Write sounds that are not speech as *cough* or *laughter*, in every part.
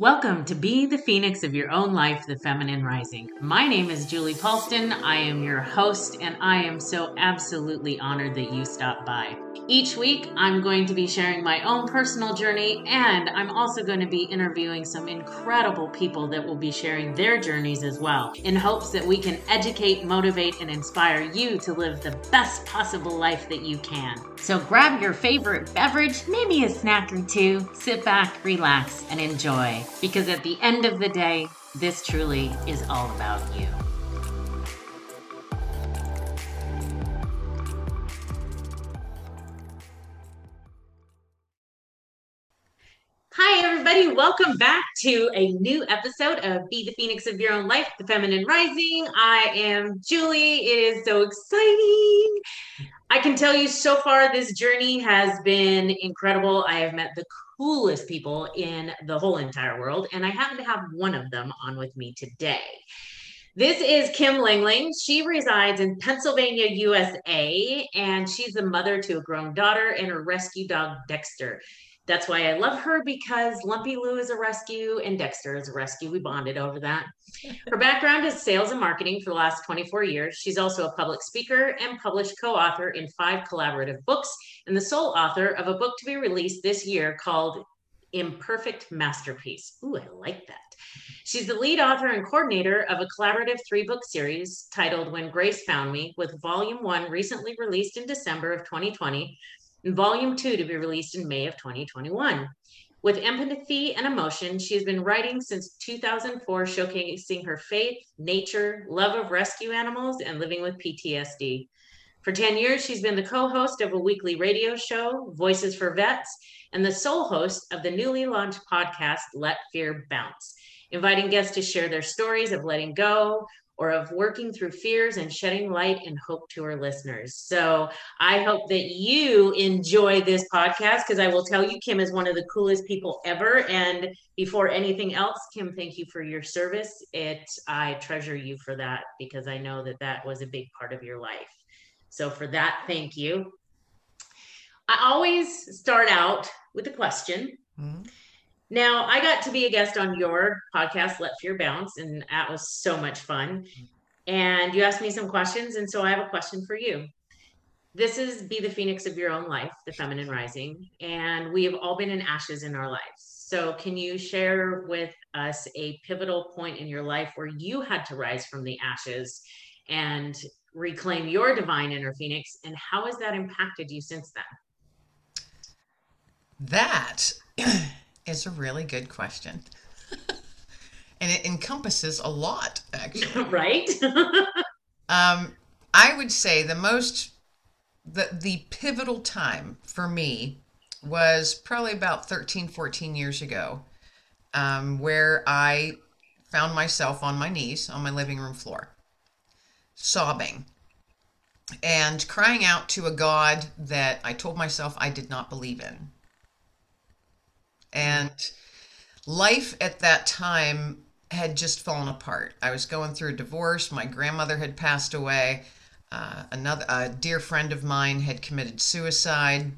Welcome to Be the Phoenix of Your Own Life, the Feminine Rising. My name is Julie Paulston. I am your host, and I am so absolutely honored that you stopped by. Each week, I'm going to be sharing my own personal journey, and I'm also going to be interviewing some incredible people that will be sharing their journeys as well, in hopes that we can educate, motivate, and inspire you to live the best possible life that you can. So grab your favorite beverage, maybe a snack or two, sit back, relax, and enjoy. Because at the end of the day, this truly is all about you. Hi, everybody. Welcome back to a new episode of Be the Phoenix of Your Own Life, the Feminine Rising. I am Julie. It is so exciting. I can tell you so far, this journey has been incredible. I have met the coolest people in the whole entire world, and I happen to have one of them on with me today. This is Kim Lengling. She resides in Pennsylvania, USA, and she's the mother to a grown daughter and her rescue dog, Dexter. That's why I love her because Lumpy Lou is a rescue and Dexter is a rescue. We bonded over that. Her *laughs* background is sales and marketing for the last 24 years. She's also a public speaker and published co author in five collaborative books and the sole author of a book to be released this year called Imperfect Masterpiece. Ooh, I like that. She's the lead author and coordinator of a collaborative three book series titled When Grace Found Me, with volume one recently released in December of 2020 and volume two to be released in May of 2021. With empathy and emotion, she has been writing since 2004, showcasing her faith, nature, love of rescue animals, and living with PTSD. For 10 years, she's been the co host of a weekly radio show, Voices for Vets, and the sole host of the newly launched podcast, Let Fear Bounce, inviting guests to share their stories of letting go, or of working through fears and shedding light and hope to our listeners. So I hope that you enjoy this podcast because I will tell you, Kim is one of the coolest people ever. And before anything else, Kim, thank you for your service. It I treasure you for that because I know that that was a big part of your life. So for that, thank you. I always start out with a question. Mm-hmm. Now, I got to be a guest on your podcast, Let Fear Bounce, and that was so much fun. And you asked me some questions, and so I have a question for you. This is Be the Phoenix of Your Own Life, the Feminine Rising, and we have all been in ashes in our lives. So, can you share with us a pivotal point in your life where you had to rise from the ashes and reclaim your divine inner phoenix? And how has that impacted you since then? That *clears throat* is a really good question. *laughs* and it encompasses a lot, actually. *laughs* right? *laughs* um, I would say the most, the, the pivotal time for me was probably about 13, 14 years ago, um, where I found myself on my knees on my living room floor, sobbing and crying out to a God that I told myself I did not believe in. And life at that time had just fallen apart. I was going through a divorce. My grandmother had passed away. Uh, another a dear friend of mine had committed suicide.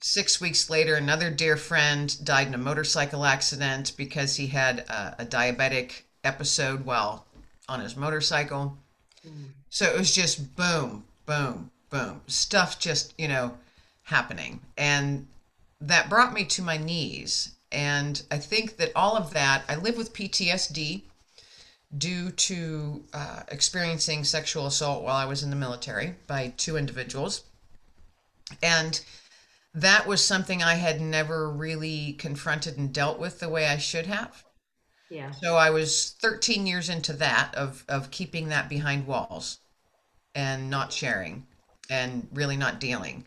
Six weeks later, another dear friend died in a motorcycle accident because he had a, a diabetic episode while on his motorcycle. Mm. So it was just boom, boom, boom. Stuff just, you know, happening. And that brought me to my knees. And I think that all of that, I live with PTSD due to uh, experiencing sexual assault while I was in the military by two individuals. And that was something I had never really confronted and dealt with the way I should have. Yeah. So I was 13 years into that of of keeping that behind walls and not sharing and really not dealing.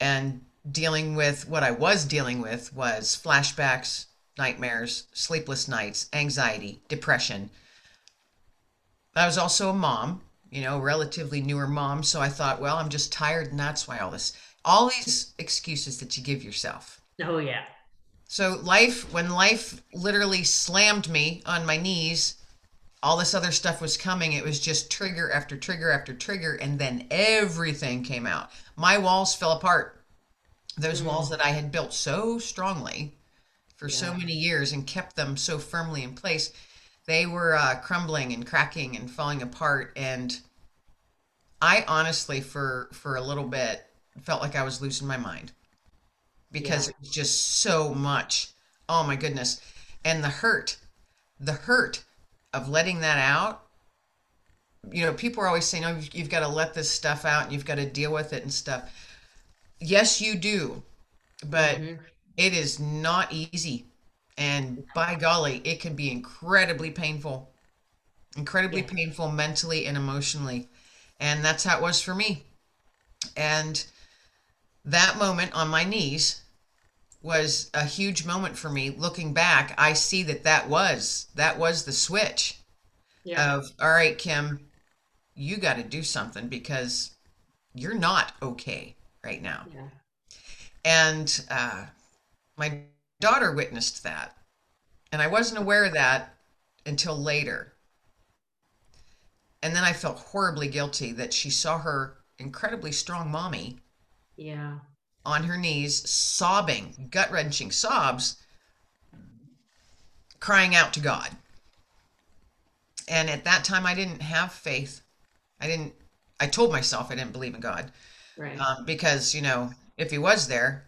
And dealing with what I was dealing with was flashbacks, nightmares, sleepless nights, anxiety, depression. I was also a mom, you know, relatively newer mom, so I thought, well, I'm just tired and that's why all this all these excuses that you give yourself. Oh yeah. So life when life literally slammed me on my knees, all this other stuff was coming. It was just trigger after trigger after trigger and then everything came out. My walls fell apart those mm. walls that I had built so strongly for so many years and kept them so firmly in place, they were uh, crumbling and cracking and falling apart. And I honestly, for for a little bit, felt like I was losing my mind because Yeah. it was just so much. Oh my goodness. And the hurt, the hurt of letting that out. You know, people are always saying, oh, you've, you've got to let this stuff out and you've got to deal with it and stuff. Yes, you do. But Mhm. it is not easy. And by golly, it can be incredibly painful, incredibly Yeah. painful mentally and emotionally. And that's how it was for me. And that moment on my knees was a huge moment for me. Looking back, I see that that was that was the switch Yeah. of all right, Kim, you got to do something because you're not okay right now. yeah. And uh, my daughter witnessed that. And I wasn't aware of that until later. And then I felt horribly guilty that she saw her incredibly strong mommy Yeah. on her knees, sobbing, gut wrenching sobs, crying out to God. And at that time, I didn't have faith. I didn't, I told myself I didn't believe in God Right. um, because, you know, if he was there,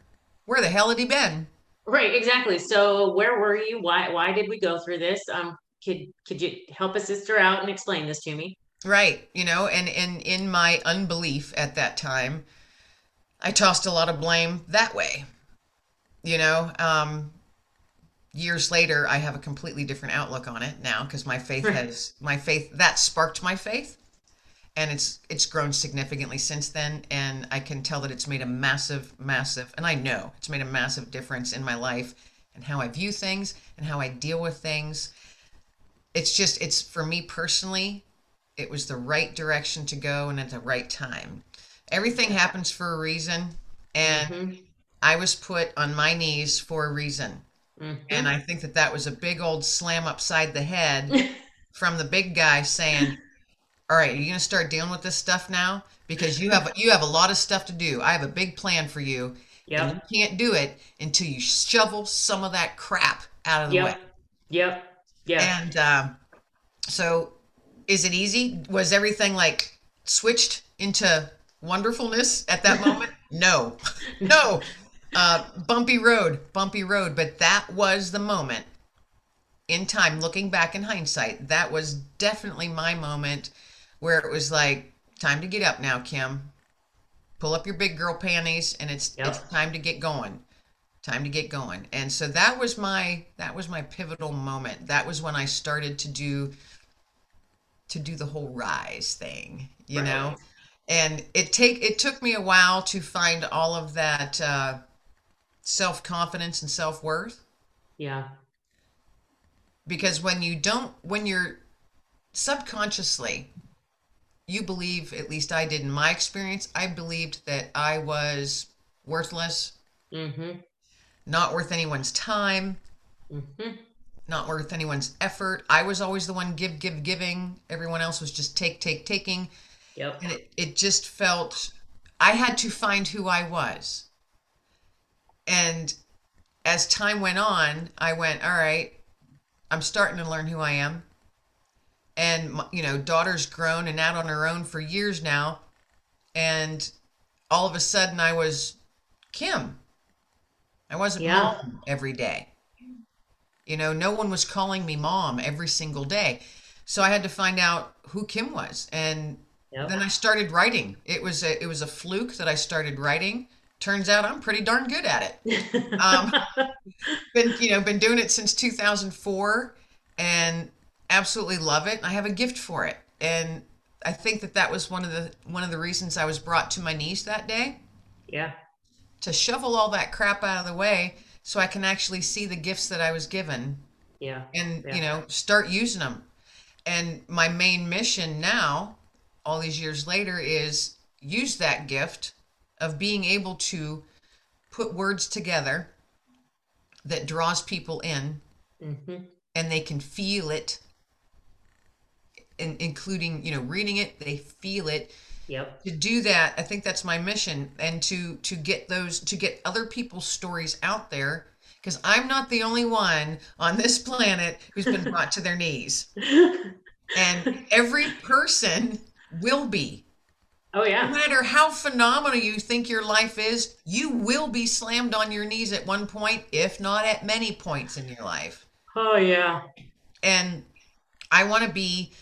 where the hell had he been? Right, exactly. So where were you? Why why did we go through this? Um, could could you help a sister out and explain this to me? Right, you know, and, and in my unbelief at that time, I tossed a lot of blame that way. You know, um, years later, I have a completely different outlook on it now because my faith Right. has my faith that sparked my faith, and it's it's grown significantly since then. And I can tell that it's made a massive, massive, and I know it's made a massive difference in my life and how I view things and how I deal with things. It's just it's for me personally it was the right direction to go and at the right time. Everything happens for a reason, and Mhm. I was put on my knees for a reason. Mhm. And I think that that was a big old slam upside the head *laughs* from the big guy saying, "All right, are you going to start dealing with this stuff now? Because you have *laughs* you have a lot of stuff to do. I have a big plan for you, Yep. you can't do it until you shovel some of that crap out of the way." Yep. Yep. Yeah. And um, so, is it easy? Was everything like switched into wonderfulness at that *laughs* moment? no, *laughs* no. Uh, bumpy road, bumpy road. But that was the moment in time, looking back in hindsight, that was definitely my moment where it was like, time to get up now, Kim. Pull up your big girl panties, and it's Yep. it's time to get going time to get going and so that was my that was my pivotal moment that was when i started to do to do the whole rise thing you know and it take it took me a while to find all of that uh, self-confidence and self-worth Yeah. because when you don't when you're subconsciously you believe at least i did in my experience i believed that i was worthless Mm-hmm. not worth anyone's time Mm-hmm. not worth anyone's effort. I was always the one give, give, giving. Everyone else was just take, take, taking. Yep. And it, it just felt I had to find who I was. And as time went on, I went, all right, I'm starting to learn who I am. And, you know, daughter's grown and out on her own for years now. And all of a sudden I was Kim. I wasn't Yeah. mom every day. You know, no one was calling me mom every single day. So I had to find out who Kim was. And Yep. then I started writing. It was a it was a fluke that I started writing. Turns out I'm pretty darn good at it. *laughs* Um, been you know been doing it since 2004 and absolutely love it. I have a gift for it. And I think that that was one of the one of the reasons I was brought to my knees that day yeah. to shovel all that crap out of the way so I can actually see the gifts that I was given Yeah. and Yeah. you know start using them and my main mission now all these years later is use that gift of being able to put words together that draws people in Mm-hmm. and they can feel it in, including you know reading it they feel it Yep. to do that i think that's my mission and to to get those to get other people's stories out there because I'm not the only one on this *laughs* planet who's been brought to their knees. *laughs* And every person will be. oh yeah. No matter how phenomenal you think your life is, you will be slammed on your knees at one point, if not at many points in your life. Oh yeah. And I want to be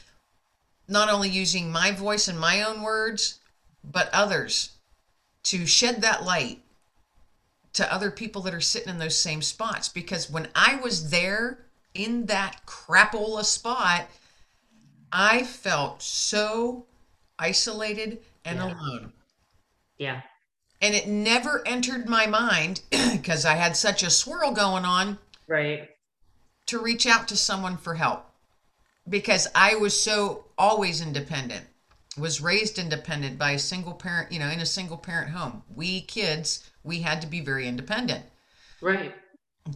not only using my voice and my own words, but others to shed that light to other people that are sitting in those same spots. Because when I was there in that crapola spot, I felt so isolated and Yeah. alone. Yeah. And it never entered my mind *clears throat* because I had such a swirl going on Right. to reach out to someone for help because I was so always independent. Was raised independent by a single parent, you know, in a single parent home. We kids, we had to be very independent Right.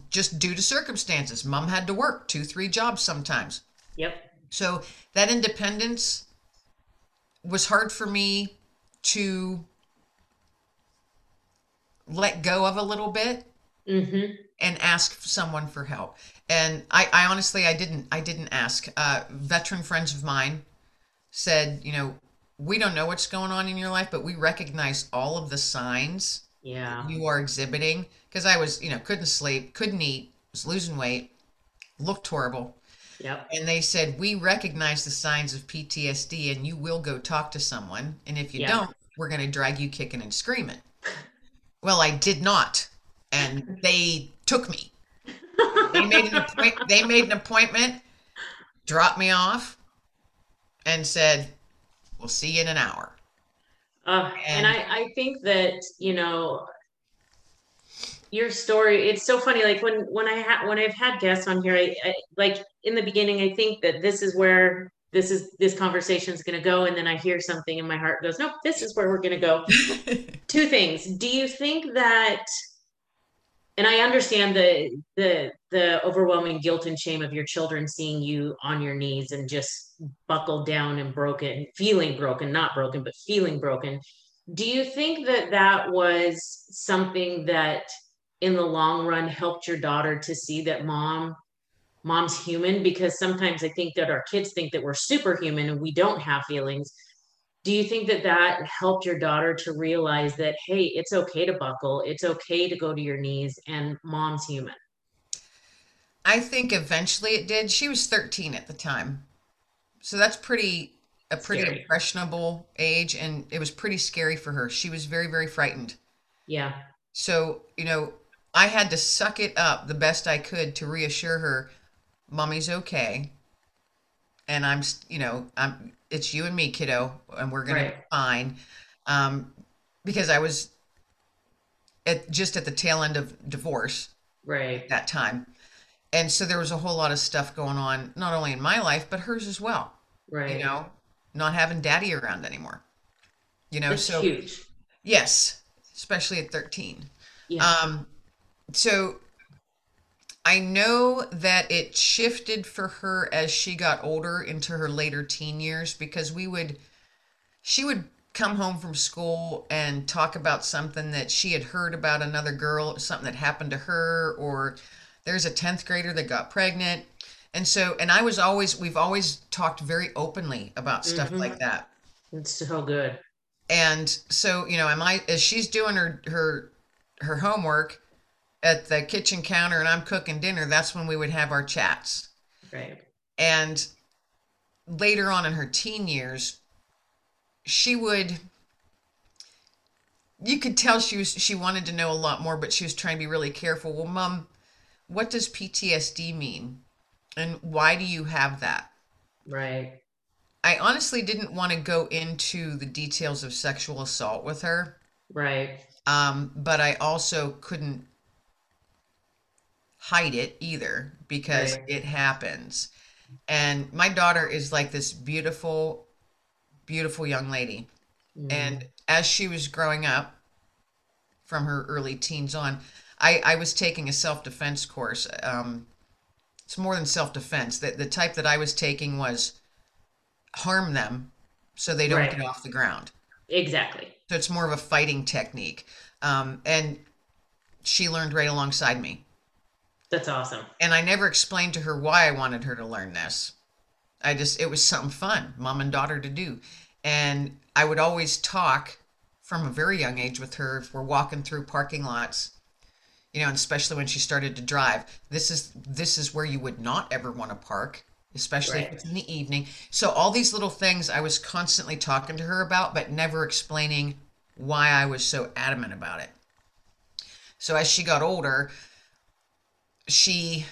just due to circumstances. Mom had to work two, three jobs sometimes. Yep. So that independence was hard for me to let go of a little bit Mm-hmm. and ask someone for help. And I, I honestly, I didn't, I didn't ask. Uh, veteran friends of mine said, you know, we don't know what's going on in your life, but we recognize all of the signs Yeah. you are exhibiting. Because I was, you know, couldn't sleep, couldn't eat, was losing weight, looked horrible. Yep. And they said, we recognize the signs of PTSD and you will go talk to someone. And if you Yeah. don't, we're going to drag you kicking and screaming. Well, I did not. And they took me. They made an appoint- *laughs* they made an appointment, dropped me off, and said, "We'll see you in an hour." Uh, and And- I, I think that, you know, your story, it's so funny. Like when, when I had, when I've had guests on here, I, I, like in the beginning, I think that this is where this is, this conversation is going to go. And then I hear something and my heart goes, nope, this is where we're going to go. *laughs* Two things. Do you think that, and I understand the, the, the overwhelming guilt and shame of your children seeing you on your knees and just buckled down and broken, feeling broken, not broken, but feeling broken. Do you think that that was something that in the long run helped your daughter to see that mom mom's human because sometimes i think that our kids think that we're superhuman and we don't have feelings do you think that that helped your daughter to realize that hey it's okay to buckle it's okay to go to your knees and mom's human I think eventually it did. She was 13 at the time. So that's pretty a pretty Scary. impressionable age and it was pretty scary for her. She was very very frightened. yeah So, you know, I had to suck it up the best I could to reassure her, "Mommy's okay." And I'm, you know, I'm it's you and me, kiddo, and we're going to be fine. Um because I was at just at the tail end of divorce right that time. And so there was a whole lot of stuff going on, not only in my life, but hers as well. right You know, not having daddy around anymore. You know, that's so huge yes, especially at 13. yeah Um, so I know that it shifted for her as she got older into her later teen years because we would, she would come home from school and talk about something that she had heard about another girl, something that happened to her, or there's a 10th grader that got pregnant. And so, and I was always, we've always talked very openly about stuff Mhm. like that. it's so good And so, you know, am I as she's doing her her her homework at the kitchen counter and I'm cooking dinner, that's when we would have our chats. right And later on in her teen years, she would you could tell she was she wanted to know a lot more, but she was trying to be really careful. Well, mom, what does PTSD mean? And why do you have that? right I honestly didn't want to go into the details of sexual assault with her. right Um, but I also couldn't hide it either because Right. it happens. And my daughter is like this beautiful, beautiful young lady. Mhm. And as she was growing up from her early teens on, I, I was taking a self defense course. Um, it's more than self defense. The, the type that I was taking was harm them so they don't Right. get off the ground. exactly So it's more of a fighting technique. Um, and she learned right alongside me. That's awesome. And I never explained to her why I wanted her to learn this. I just, it was something fun, mom and daughter to do. And I would always talk from a very young age with her if we're walking through parking lots, you know, and especially when she started to drive. This is this is where you would not ever want to park, especially if Right. it's in the evening. So all these little things I was constantly talking to her about, but never explaining why I was so adamant about it. So as she got older, she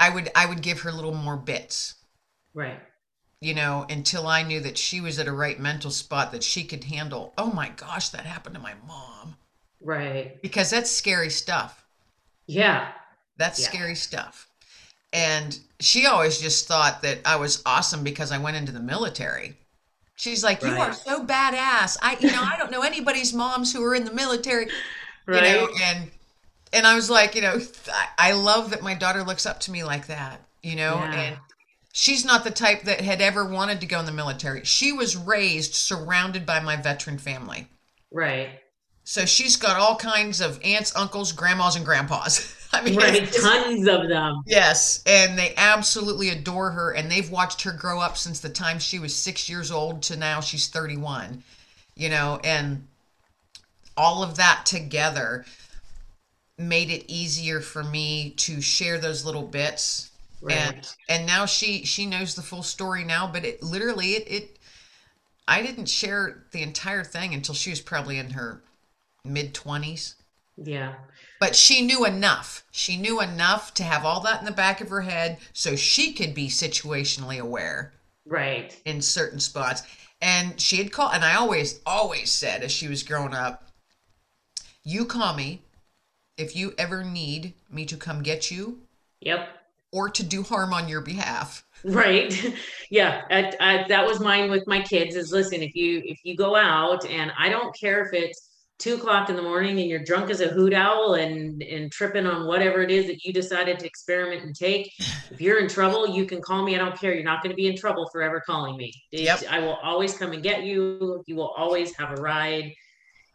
I would I would give her little more bits Right. you know, until I knew that she was at a right mental spot that she could handle. Oh my gosh, that happened to my mom. Right. Because that's scary stuff. Yeah. That's Yeah. scary stuff. And she always just thought that I was awesome because I went into the military. She's like, "You are so badass." I, you know, I don't know anybody's moms who are in the military, Right. you know, *laughs* and and I was like, you know, I, love that my daughter looks up to me like that, you know, Yeah. and she's not the type that had ever wanted to go in the military. She was raised surrounded by my veteran family. Right. So she's got all kinds of aunts, uncles, grandmas, and grandpas. *laughs* I mean, Right. Tons of them. yes, and they absolutely adore her, and they've watched her grow up since the time she was six years old to now she's 31, you know, and all of that together made it easier for me to share those little bits. And and now she she knows the full story now but it literally it, it i didn't share the entire thing until she was probably in her mid 20s Yeah. but she knew enough. She knew enough to have all that in the back of her head so she could be situationally aware Right. in certain spots. And she had called and i always always said as she was growing up you call me if you ever need me to come get you Yep. or to do harm on your behalf Right. *laughs* Yeah. I, I, that was mine with my kids is listen, if you, if you go out and I don't care if it's two o'clock in the morning and you're drunk as a hoot owl and, and tripping on whatever it is that you decided to experiment and take, *sighs* if you're in trouble, you can call me. I don't care. You're not going to be in trouble for ever calling me. Yep. I will always come and get you. You will always have a ride.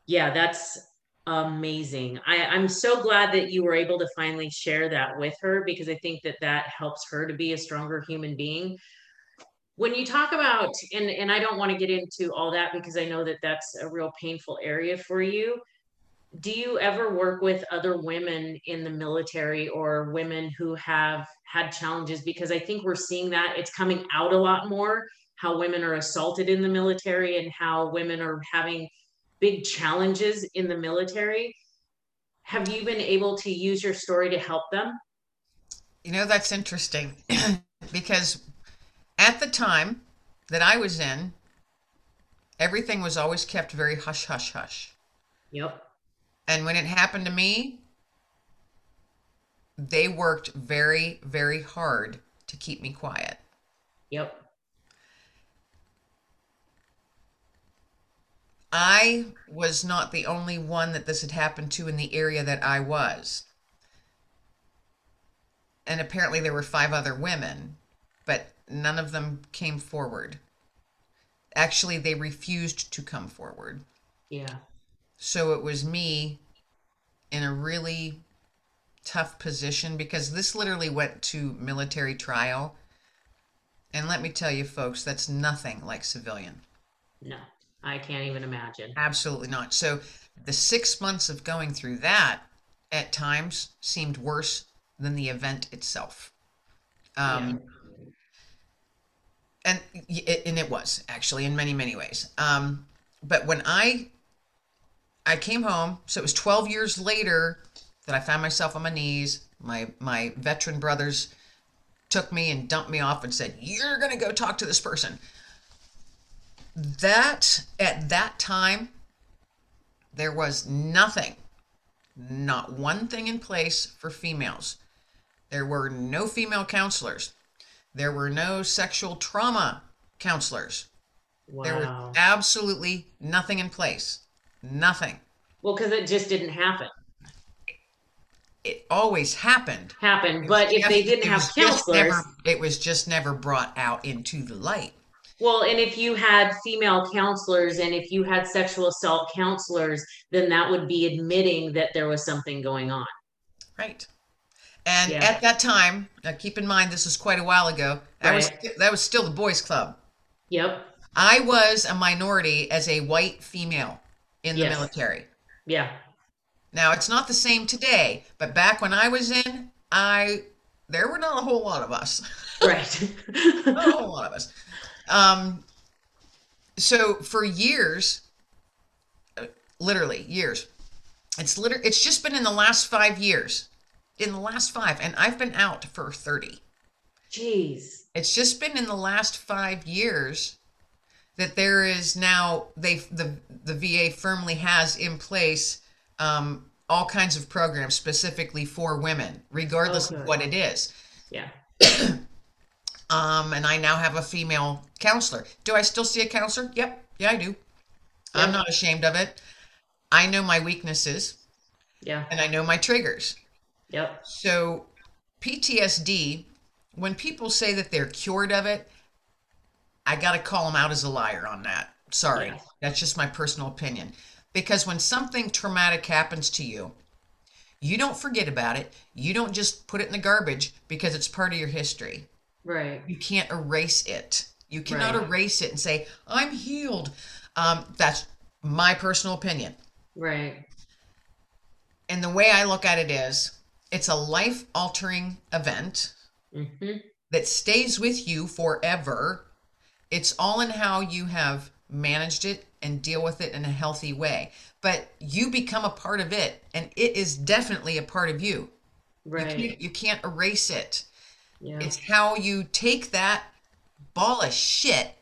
Yeah, that's amazing. I, I'm so glad that you were able to finally share that with her because I think that that helps her to be a stronger human being. When you talk about, and, and I don't want to get into all that because I know that that's a real painful area for you. Do you ever work with other women in the military or women who have had challenges? Because I think we're seeing that it's coming out a lot more how women are assaulted in the military and how women are having big challenges in the military. Have you been able to use your story to help them? You know, that's interesting *clears throat* because at the time that I was in, everything was always kept very hush, hush, hush. Yep. And when it happened to me, they worked very, very hard to keep me quiet. Yep. I was not the only one that this had happened to in the area that I was. And apparently there were five other women, but none of them came forward. Actually, they refused to come forward. Yeah. So it was me in a really tough position because this literally went to military trial. And let me tell you, folks, that's nothing like civilian. No, I can't even imagine. Absolutely not. So the six months of going through that at times seemed worse than the event itself. Um, and y- and it was actually in many many ways. Um, but when I I came home, so it was 12 years later that I found myself on my knees. My my veteran brothers took me and dumped me off and said, "You're going to go talk to this person." That at that time there was nothing, not one thing in place for females. There were no female counselors. There were no sexual trauma counselors. Wow. There was absolutely nothing in place. Nothing. Well, because it just didn't happen. It always happened. Happened, But if they didn't have counselors, never- it was just never brought out into the light. Well, and if you had female counselors and if you had sexual assault counselors, then that would be admitting that there was something going on. Right. And Yeah. at that time, now keep in mind this was quite a while ago. That was Right. that was still the boys' club. Yep. I was a minority as a white female in the military. Yeah. Now it's not the same today, but back when I was in, I there were not a whole lot of us. *laughs* Right. not a whole lot of us. Um, so for years, uh, literally years, it's liter- It's just been in the last five years, in the last five, and I've been out for thirty. Jeez. It's just been in the last five years that there is now they the the VA firmly has in place um, all kinds of programs specifically for women, regardless Okay. of what it is. Yeah. *clears throat* Um, and I now have a female counselor. Do I still see a counselor? Yep. Yeah, I do. I'm not ashamed of it. I know my weaknesses Yeah. and I know my triggers. Yep. So, PTSD, when people say that they're cured of it, I got to call them out as a liar on that. Sorry. Yeah. That's just my personal opinion. Because when something traumatic happens to you, you don't forget about it. You don't just put it in the garbage because it's part of your history. Right. You can't erase it. You cannot Right. erase it and say, I'm healed. Um, that's my personal opinion. Right. And the way I look at it is it's a life altering event hmm that stays with you forever. It's all in how you have managed it and deal with it in a healthy way. But you become a part of it, and it is definitely a part of you. You, Right. can't, you can't erase it. Yeah. It's how you take that ball of shit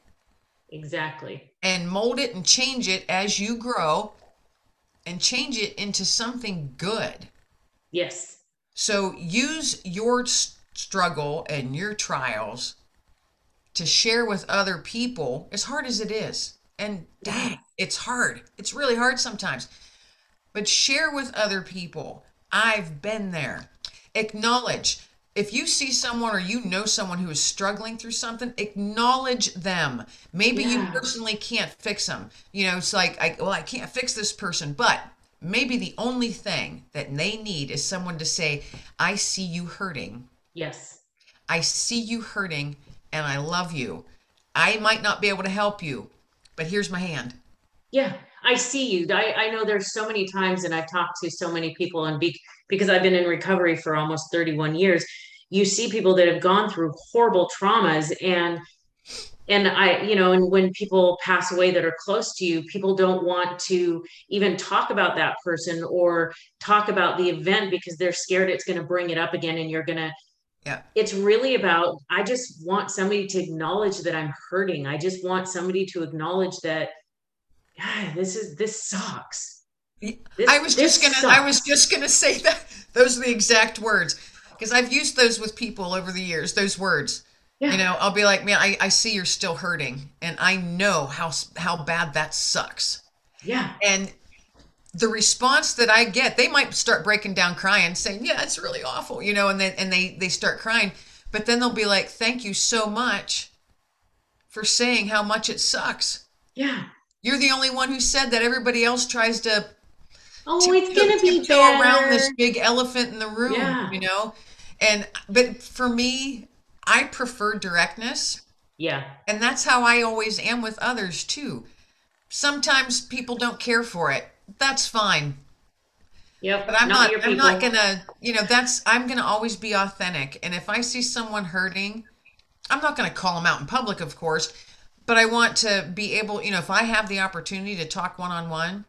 exactly. and mold it and change it as you grow and change it into something good. Yes. So use your struggle and your trials to share with other people, as hard as it is. And dang, it's hard. It's really hard sometimes. But share with other people. I've been there. Acknowledge. If you see someone or you know someone who is struggling through something, acknowledge them. Maybe you personally can't fix them. You know, it's like, I, well, I can't fix this person, but maybe the only thing that they need is someone to say, I see you hurting. Yes. I see you hurting and I love you. I might not be able to help you, but here's my hand. Yeah, I see you. I, I know there's so many times, and I've talked to so many people, and be, because I've been in recovery for almost 31 years, you see people that have gone through horrible traumas, and and I, you know, and when people pass away that are close to you, people don't want to even talk about that person or talk about the event because they're scared it's going to bring it up again, and you're going to Yeah. it's really about i just want somebody to acknowledge that i'm hurting i just want somebody to acknowledge that this is this sucks This- I was just gonna I was just gonna *laughs* say that. Those are the exact words. Because I've used those with people over the years, those words. Yeah. You know, I'll be like, man, I, I see you're still hurting. And I know how how bad that sucks. yeah And the response that I get, they might start breaking down crying, saying, "Yeah, it's really awful," you know, and then and they they start crying, but then they'll be like, "Thank you so much for saying how much it sucks." yeah You're the only one who said that. Everybody else tries to oh to- it's gonna to be better around this big elephant in the room, Yeah. you know. And but for me, I prefer directness. yeah And that's how I always am with others too. Sometimes people don't care for it. That's fine. yep But I'm not, your I'm not gonna you know, that's I'm gonna always be authentic. And if I see someone hurting, I'm not gonna call them out in public, of course, but I want to be able, you know, if I have the opportunity to talk one on one,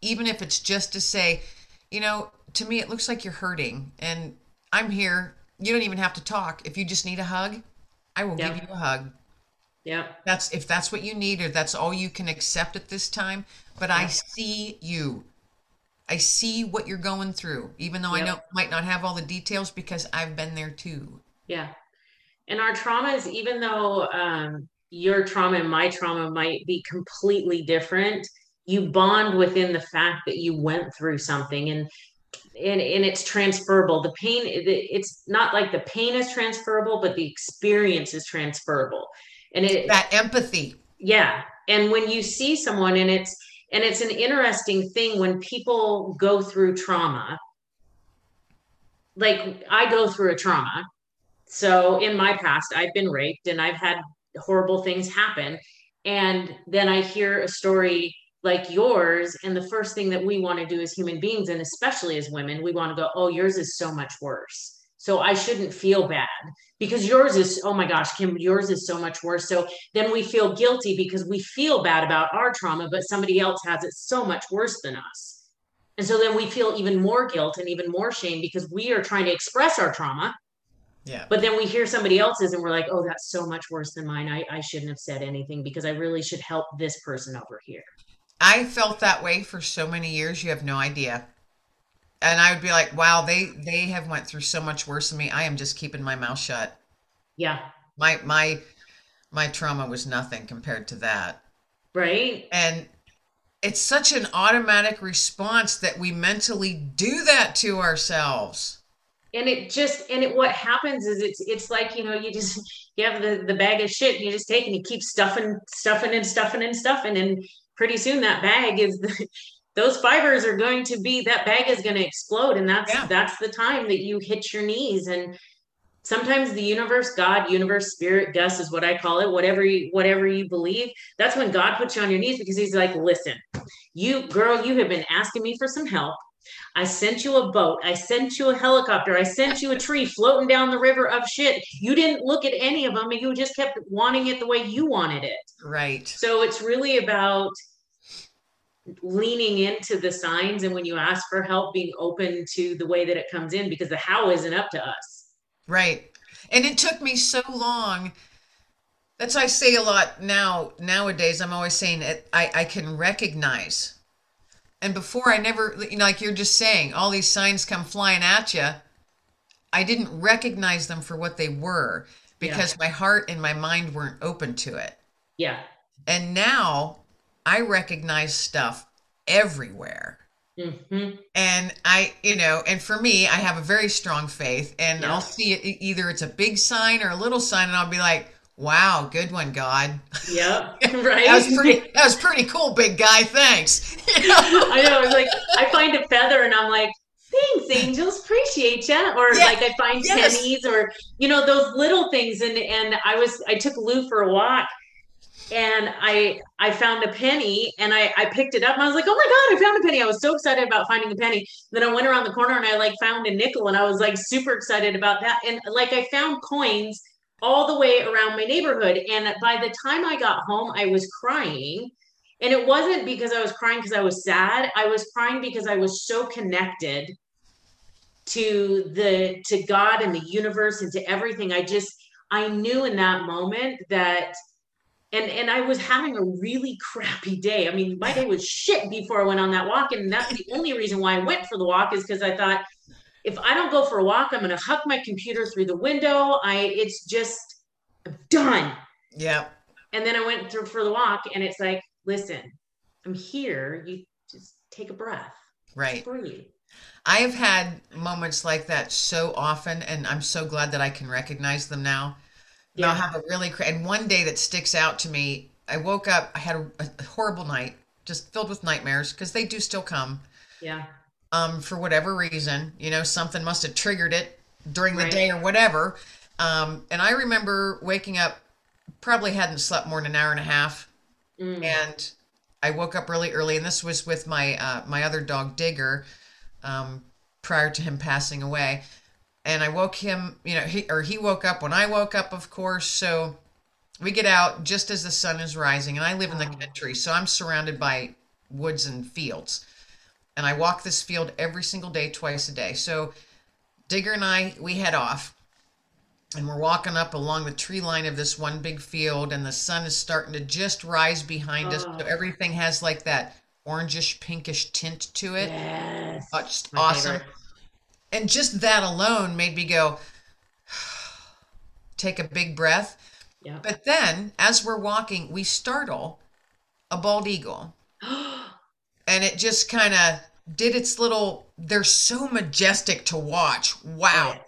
even if it's just to say, you know, to me it looks like you're hurting and I'm here. You don't even have to talk. If you just need a hug, I will Yeah. give you a hug. Yeah. That's if that's what you need or that's all you can accept at this time. But I see you. I see what you're going through, even though I know might not have all the details because I've been there too. yeah and our traumas even though um your trauma and my trauma might be completely different. You bond within the fact that you went through something and and, and it's transferable. The pain it's not like the pain is transferable but the experience is transferable. And it That empathy. yeah. And when you see someone and it's and it's an interesting thing when people go through trauma. Like I go through a trauma. So in my past, I've been raped and I've had horrible things happen. And then I hear a story like yours. And the first thing that we want to do as human beings, and especially as women, we want to go, oh, yours is so much worse. So I shouldn't feel bad because yours is, oh my gosh, Kim, yours is so much worse. So then we feel guilty because we feel bad about our trauma, but somebody else has it so much worse than us. And so then we feel even more guilt and even more shame because we are trying to express our trauma. Yeah. But then we hear somebody else's and we're like, oh, that's so much worse than mine. I, I shouldn't have said anything because I really should help this person over here. I felt that way for so many years. You have no idea. And I would be like, wow, they they have went through so much worse than me. I am just keeping my mouth shut. Yeah. My my my trauma was nothing compared to that. Right. And it's such an automatic response that we mentally do that to ourselves and it just and it what happens is it's it's like you know you just *laughs* you have the the bag of shit you just take and you keep stuffing stuffing and stuffing and stuffing. And pretty soon that bag is the, *laughs* those fibers are going to be that bag is going to explode. And that's yeah. that's the time that you hit your knees. And sometimes the universe god universe spirit gus is what i call it whatever you whatever you believe that's when god puts you on your knees because he's like listen you girl you have been asking me for some help I sent you a boat. I sent you a helicopter. I sent you a tree floating down the river of shit. You didn't look at any of them and you just kept wanting it the way you wanted it. Right. So it's really about leaning into the signs and when you ask for help, being open to the way that it comes in because the how isn't up to us. Right. And it took me so long. That's I say a lot now nowadays. I'm always saying it I, I can recognize and before I never, you know, like you're just saying, all these signs come flying at you. I didn't recognize them for what they were because yeah. my heart and my mind weren't open to it. Yeah. And now I recognize stuff everywhere. Mm-hmm. And I, you know, and for me, I have a very strong faith, and yeah. I'll see it either it's a big sign or a little sign, and I'll be like, Wow, good one, God. Yep, *laughs* right. that was pretty. That was pretty cool, big guy. Thanks. *laughs* I know. It's like I find a feather, and I'm like, thanks, angels, appreciate you. Or yeah. like I find yes. pennies, or you know those little things. And and I was I took Lou for a walk, and I I found a penny, and I I picked it up, and I was like, oh my god, I found a penny. I was so excited about finding a penny. Then I went around the corner, and I like found a nickel, and I was like super excited about that. And like I found coins all the way around my neighborhood. And by the time I got home, I was crying. And it wasn't because I was crying because I was sad. I was crying because I was so connected to the to God and the universe and to everything. I just I knew in that moment that and and I was having a really crappy day. I mean, my day was shit before I went on that walk and that's the only reason why I went for the walk is cuz I thought if I don't go for a walk, I'm going to huck my computer through the window. I, it's just I'm done. Yeah. And then I went through for the walk and it's like, listen, I'm here. You just take a breath. Right. Breathe. I have had moments like that so often, and I'm so glad that I can recognize them now. Yeah. I'll have a really, and one day that sticks out to me, I woke up, I had a, a horrible night, just filled with nightmares because they do still come. Yeah um, for whatever reason. You know, something must have triggered it during the right. day or whatever. Um, and I remember waking up, probably hadn't slept more than an hour and a half, mm. and I woke up really early. And this was with my uh, my other dog Digger, um, prior to him passing away. And I woke him, you know, he or he woke up when I woke up, of course. So we get out just as the sun is rising, and I live in the country, so I'm surrounded by woods and fields and I walk this field every single day, twice a day. So Digger and I, we head off and we're walking up along the tree line of this one big field and the sun is starting to just rise behind oh. us. So oh. everything has like that orangish pinkish tint to it. Yes. Oh, just My awesome. Favorite. And just that alone made me go, *sighs* take a big breath. Yeah. But then as we're walking, we startle a bald eagle. *gasps* *gasps* and it just kind of did its little they're so majestic to watch wow yeah.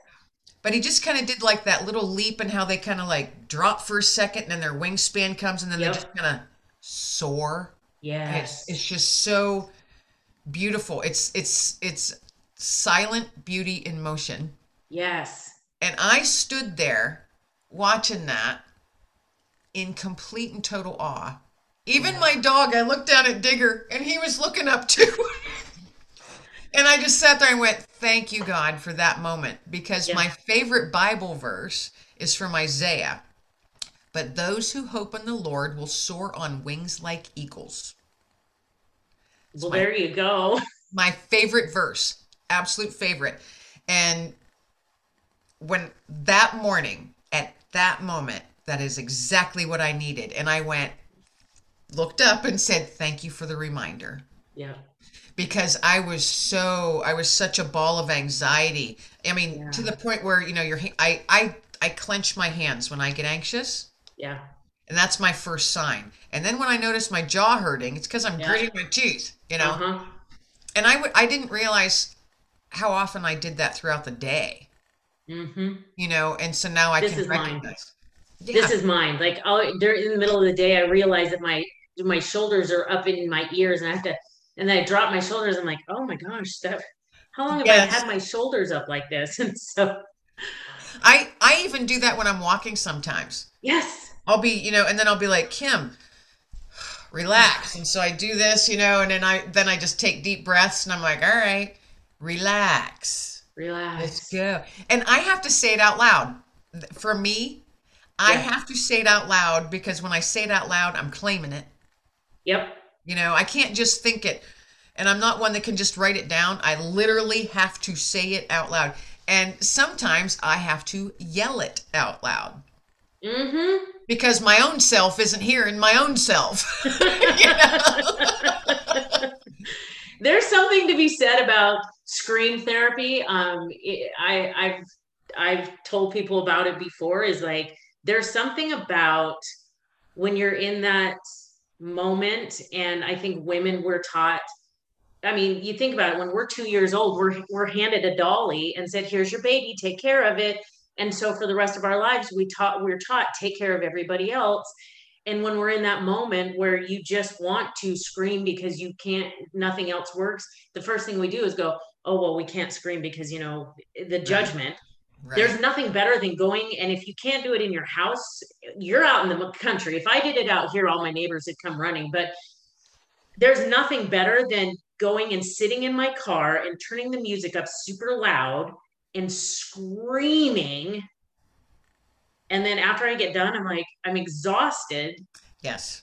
but he just kind of did like that little leap and how they kind of like drop for a second and then their wingspan comes and then yep. they just kind of soar yes it's, it's just so beautiful it's it's it's silent beauty in motion Yes. And I stood there watching that in complete and total awe. Even my dog, I looked down at Digger and he was looking up too. *laughs* and I just sat there and went, Thank you, God, for that moment. Because Yeah. my favorite Bible verse is from Isaiah. But those who hope in the Lord will soar on wings like eagles. Well, my- there you go. *laughs* my favorite verse, absolute favorite. And when that morning, at that moment, that is exactly what I needed. And I went, looked up and said, Thank you for the reminder. Yeah. Because I was so, I was such a ball of anxiety. I mean, Yeah. to the point where, you know, your, I, I, I clench my hands when I get anxious. Yeah. And that's my first sign. And then when I notice my jaw hurting, it's because I'm Yeah. gritting my teeth, you know? Uh-huh. and I would I didn't realize how often I did that throughout the day, Mm-hmm. you know, and so now I This can is mine. recognize. Yeah, This is mine. Like I'll during in the middle of the day, I realize that my my shoulders are up in my ears, and I have to. And then I drop my shoulders. I'm like, oh my gosh, that. How long have I had my shoulders up like this? *laughs* And so, I I even do that when I'm walking sometimes. yes, I'll be, you know, and then I'll be like, Kim, *sighs* relax. And so I do this, you know, and then I then I just take deep breaths and I'm like, all right, relax. relax. Let's go. And I have to say it out loud. For me, I Yeah. have to say it out loud because when I say it out loud, I'm claiming it. Yep. You know, I can't just think it. And I'm not one that can just write it down. I literally have to say it out loud. And sometimes I have to yell it out loud Mm-hmm. because my own self isn't hearing my own self. *laughs* *laughs* There's something to be said about scream therapy. Um, it, I, I've I've told people about it before. Is like there's something about when you're in that moment, and I think women were taught. I mean, you think about it. When we're two years old, we're we're handed a dolly and said, "Here's your baby. Take care of it." And so for the rest of our lives, we taught we're taught take care of everybody else. And when we're in that moment where you just want to scream because you can't, nothing else works, the first thing we do is go, oh, well, we can't scream because, you know, the judgment. Right. There's nothing better than going. And if you can't do it in your house, you're out in the country. If I did it out here, all my neighbors would come running. But there's nothing better than going and sitting in my car and turning the music up super loud and screaming. And then after I get done, I'm like, I'm exhausted yes.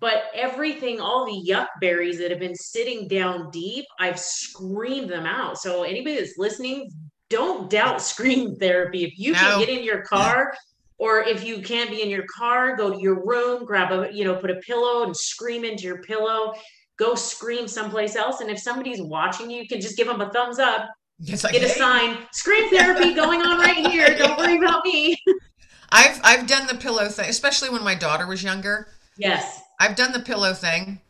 but everything, all the yuck berries that have been sitting down deep, I've screamed them out. So anybody that's listening, don't doubt scream therapy. If you No. can get in your car, or if you can't be in your car, go to your room, grab a, you know, put a pillow and scream into your pillow. Go scream someplace else. And if somebody's watching you, you can just give them a thumbs up, It's like, get a hey, sign, scream therapy going on right here. *laughs* Don't worry about me. *laughs* I've I've done the pillow thing, especially when my daughter was younger. Yes. I've done the pillow thing.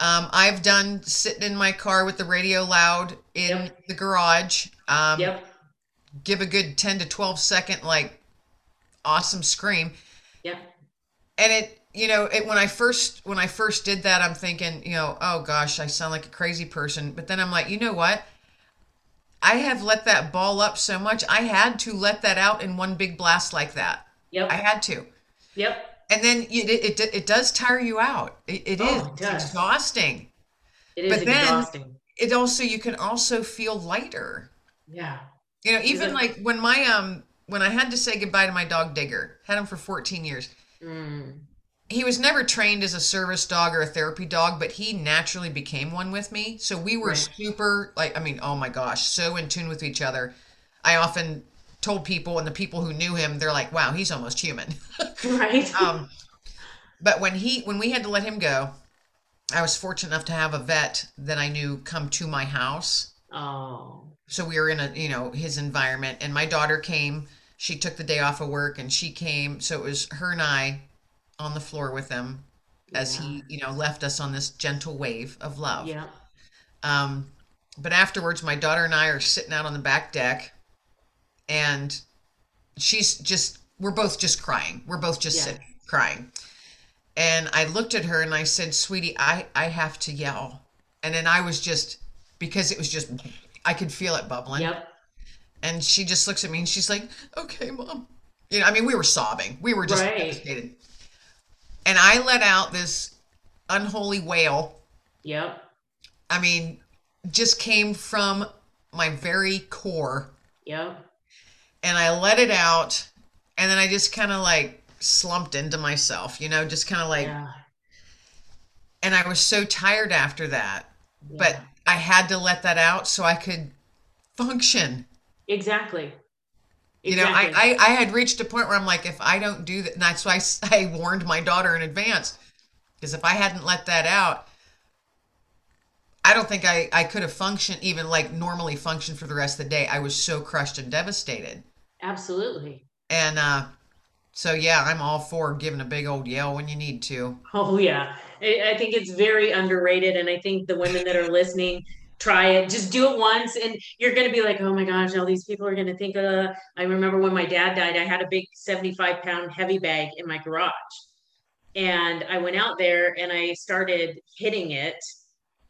Um, I've done sitting in my car with the radio loud in Yep. the garage. Um, Yep. Give a good 10 to 12 second, like, awesome scream. Yep. And it, you know, it, when I first, when I first did that, I'm thinking, you know, oh gosh, I sound like a crazy person. But then I'm like, you know what? I have let that ball up so much. I had to let that out in one big blast like that. Yep. I had to. Yep. And then it, it, it, it does tire you out. It, it Oh, is. it It's exhausting. It is But then- It also, you can also feel lighter. Yeah. You know, even like when my, um, when I had to say goodbye to my dog Digger, had him for 14 years. Mm. He was never trained as a service dog or a therapy dog, but he naturally became one with me. So we were Right. super, like, I mean, oh my gosh, so in tune with each other. I often told people, and the people who knew him, they're like, wow, he's almost human. *laughs* Right. um, but when he, when we had to let him go, I was fortunate enough to have a vet that I knew come to my house. oh. So we were in a, you know, his environment, and my daughter came. She took the day off of work, and she came. So it was her and I on the floor with him as he, you know, left us on this gentle wave of love. Yeah. Um, but afterwards, my daughter and I are sitting out on the back deck, and she's just, we're both just crying. We're both just Yeah. sitting crying. And I looked at her and I said, Sweetie, I, I have to yell. And then I was just, because it was just, I could feel it bubbling. Yep. And she just looks at me and she's like, "Okay, mom." You know, I mean, we were sobbing. We were just Right. devastated. And I let out this unholy wail. Yep. I mean, just came from my very core. Yep. And I let it out. And then I just kind of like slumped into myself, you know, just kind of like, yeah. and I was so tired after that. But yeah. I had to let that out so I could function. exactly. You know, Exactly. I, I, I had reached a point where I'm like, if I don't do that, and that's why *laughs* I warned my daughter in advance, because if I hadn't let that out, I don't think I, I could have functioned, even like normally functioned for the rest of the day. I was so crushed and devastated. Absolutely. And uh, so, yeah, I'm all for giving a big old yell when you need to. Oh yeah, I, think it's very underrated, and I think the women that are listening, try it. Just do it once, and you're gonna be like, oh my gosh, all these people are gonna think. Uh, I remember when my dad died, I had a big 75 pound heavy bag in my garage, and I went out there and I started hitting it.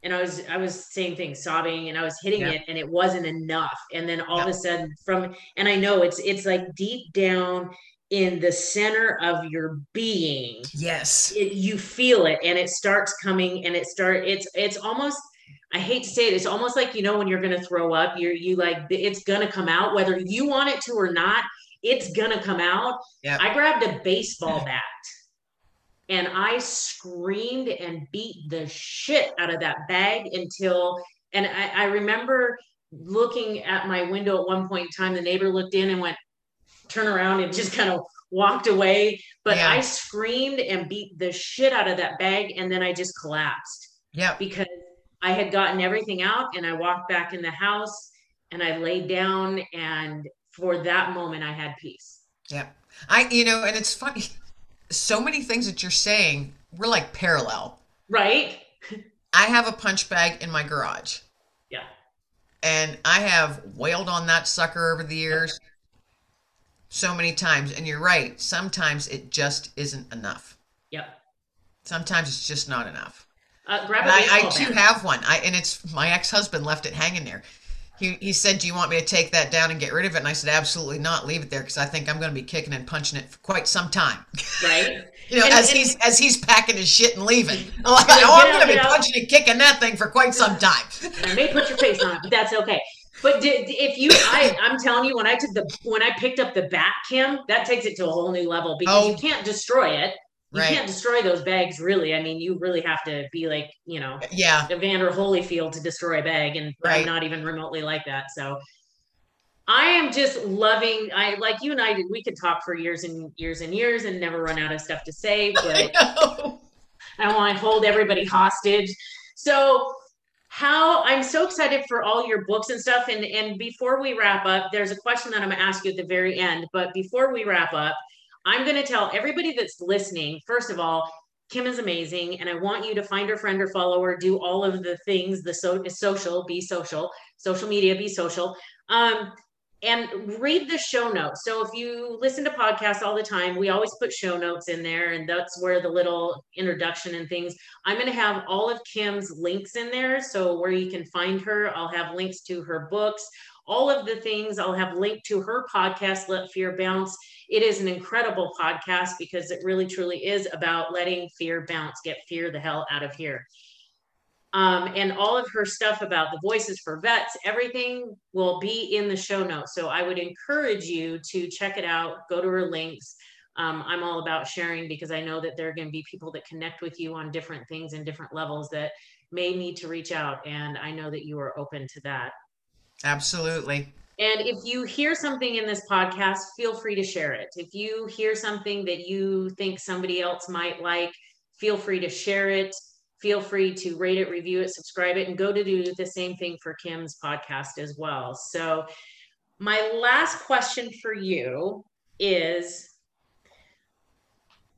And I was I was saying things, sobbing, and I was hitting Yeah. it, and it wasn't enough. And then all of a sudden, from and I know it's it's like deep down in the center of your being, Yes. it, you feel it and it starts coming and it start it's it's almost i hate to say it it's almost like you know when you're gonna throw up you're you like it's gonna come out whether you want it to or not it's gonna come out Yeah. i grabbed a baseball *laughs* bat and i screamed and beat the shit out of that bag until and i, I remember looking at my window at one point in time the neighbor looked in and went turn around and just kind of walked away but Yeah. I screamed and beat the shit out of that bag and then I just collapsed Yeah. because I had gotten everything out and I walked back in the house and I laid down and for that moment I had peace. Yeah. I, you know, and it's funny. So many things that you're saying, we're like parallel. Right? I have a punch bag in my garage. Yeah. and I have wailed on that sucker over the years so many times. And you're right. Sometimes it just isn't enough. Yep. Sometimes it's just not enough. Uh, grab a I, I too have one. I and it's my ex-husband left it hanging there. He, he said, "Do you want me to take that down and get rid of it?" And I said, "Absolutely not. Leave it there because I think I'm going to be kicking and punching it for quite some time." right? *laughs* You know, And- as and- he's as he's packing his shit and leaving. I'm like, "Oh, I'm going to be punching and kicking that thing for quite some time." *laughs* I may put your face on it, but that's okay. But did, if you, I, I'm telling you, when I took the, when I picked up the bat, Kim, that takes it to a whole new level because oh. you Oh. can't destroy it. You Right. can't destroy those bags, really. I mean, you really have to be like, you know, Yeah. Evander Holyfield to destroy a bag, and Right. I'm not even remotely like that. So I am just loving. I like you and I. We could talk for years and years and years and never run out of stuff to say, *laughs* but. I don't want to hold everybody hostage. So how I'm so excited for all your books and stuff. And and before we wrap up, there's a question that I'm gonna ask you at the very end. But before we wrap up, I'm gonna tell everybody that's listening, first of all, Kim is amazing, and I want you to find her friend or follower, do all of the things, the so social, be social, social media, be social. Um, and read the show notes. So if you listen to podcasts all the time, we always put show notes in there, and that's where the little introduction and things. I'm going to have all of Kim's links in there. So where you can find her, I'll have links to her books, all of the things. I'll have linked to her podcast, Let Fear Bounce. It is an incredible podcast because it really truly is about letting fear bounce, get fear the hell out of here. Um, and all of her stuff about the voices for vets, everything will be in the show notes. So I would encourage you to check it out, go to her links. Um, I'm all about sharing because I know that there are going to be people that connect with you on different things and different levels that may need to reach out. And I know that you are open to that. Absolutely. And if you hear something in this podcast, feel free to share it. If you hear something that you think somebody else might like, feel free to share it. Feel free to rate it, review it, subscribe it, and go to do the same thing for Kim's podcast as well. So, my last question for you is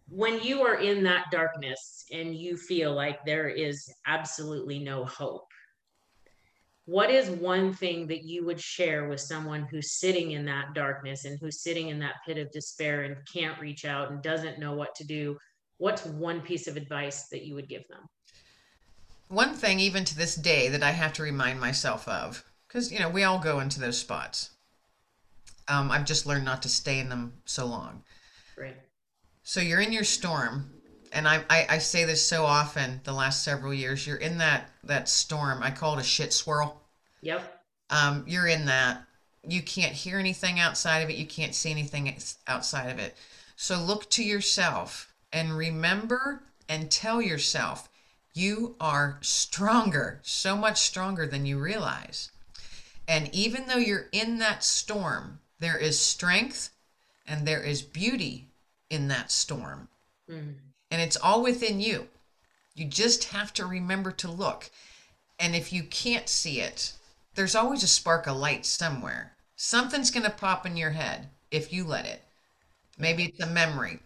when you are in that darkness and you feel like there is absolutely no hope, what is one thing that you would share with someone who's sitting in that darkness and who's sitting in that pit of despair and can't reach out and doesn't know what to do? What's one piece of advice that you would give them? One thing, even to this day, that I have to remind myself of, because, you know, we all go into those spots. Um, I've just learned not to stay in them so long. Right. So you're in your storm, and I, I I say this so often the last several years. You're in that that storm. I call it a shit swirl. Yep. Um, you're in that. You can't hear anything outside of it. You can't see anything outside of it. So look to yourself and remember and tell yourself you are stronger, so much stronger than you realize. And even though you're in that storm, there is strength and there is beauty in that storm. Mm. And it's all within you. You just have to remember to look. And if you can't see it, there's always a spark of light somewhere. Something's going to pop in your head if you let it. Maybe it's a memory,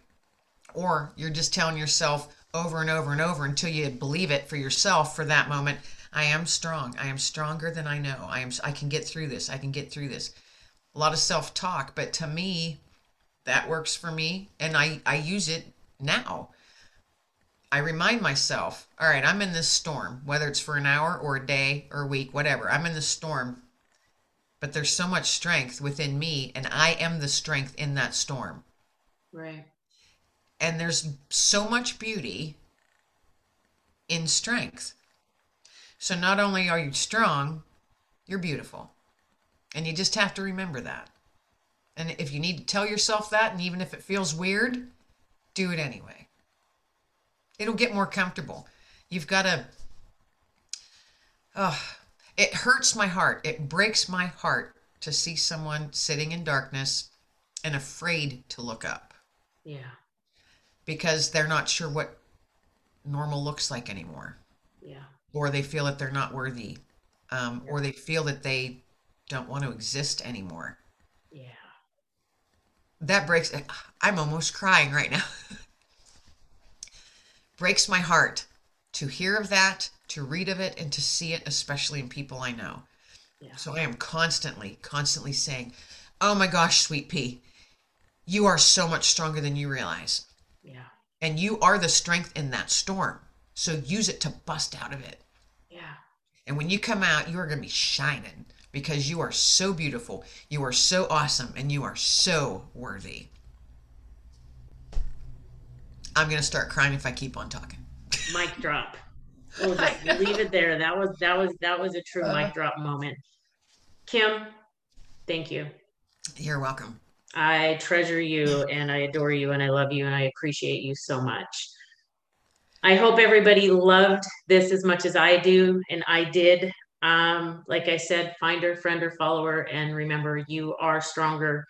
or you're just telling yourself over and over and over until you believe it for yourself for that moment. I am strong. I am stronger than I know. I am I can get through this. I can get through this. A lot of self-talk, but to me that works for me and I I use it now. I remind myself, all right, I'm in this storm, whether it's for an hour or a day or a week, whatever. I'm in the storm, but there's so much strength within me, and I am the strength in that storm. Right. And there's so much beauty in strength. So not only are you strong, you're beautiful. And you just have to remember that. And if you need to tell yourself that, and even if it feels weird, do it anyway. It'll get more comfortable. You've got to. Oh, it hurts my heart. It breaks my heart to see someone sitting in darkness and afraid to look up Yeah. Because they're not sure what normal looks like anymore, Yeah. or they feel that they're not worthy, um, or they feel that they don't want to exist anymore. Yeah. That breaks. I'm almost crying right now. *laughs* breaks my heart to hear of that, to read of it, and to see it, especially in people I know. Yeah. So I am constantly, constantly saying, Oh my gosh, sweet pea, you are so much stronger than you realize. Yeah. And you are the strength in that storm. So use it to bust out of it. Yeah. And when you come out, you are going to be shining because you are so beautiful, you are so awesome, and you are so worthy. I'm going to start crying if I keep on talking. Mic drop. *laughs* We'll leave it there. That was that was that was a true Uh. mic drop moment. Kim, thank you. You're welcome. I treasure you and I adore you and I love you and I appreciate you so much. I hope everybody loved this as much as I do and I did. Um, like I said, find her, friend or follower, and remember you are stronger.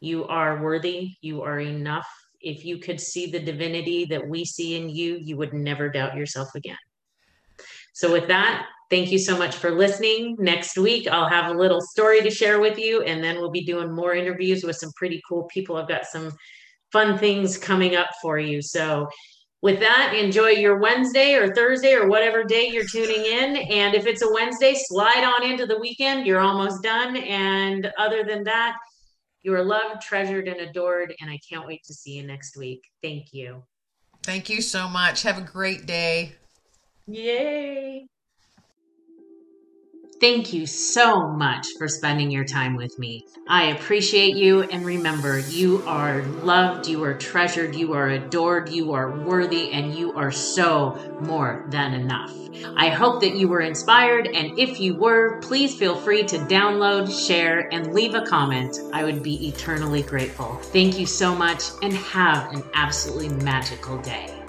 You are worthy. You are enough. If you could see the divinity that we see in you, you would never doubt yourself again. So, with that, thank you so much for listening. Next week, I'll have a little story to share with you, and then we'll be doing more interviews with some pretty cool people. I've got some fun things coming up for you. So, with that, enjoy your Wednesday or Thursday or whatever day you're tuning in. And if it's a Wednesday, slide on into the weekend. You're almost done. And other than that, you are loved, treasured, and adored. And I can't wait to see you next week. Thank you. Thank you so much. Have a great day. Yay. Thank you so much for spending your time with me. I appreciate you. And remember, you are loved, you are treasured, you are adored, you are worthy, and you are so more than enough. I hope that you were inspired. And if you were, please feel free to download, share, and leave a comment. I would be eternally grateful. Thank you so much and have an absolutely magical day.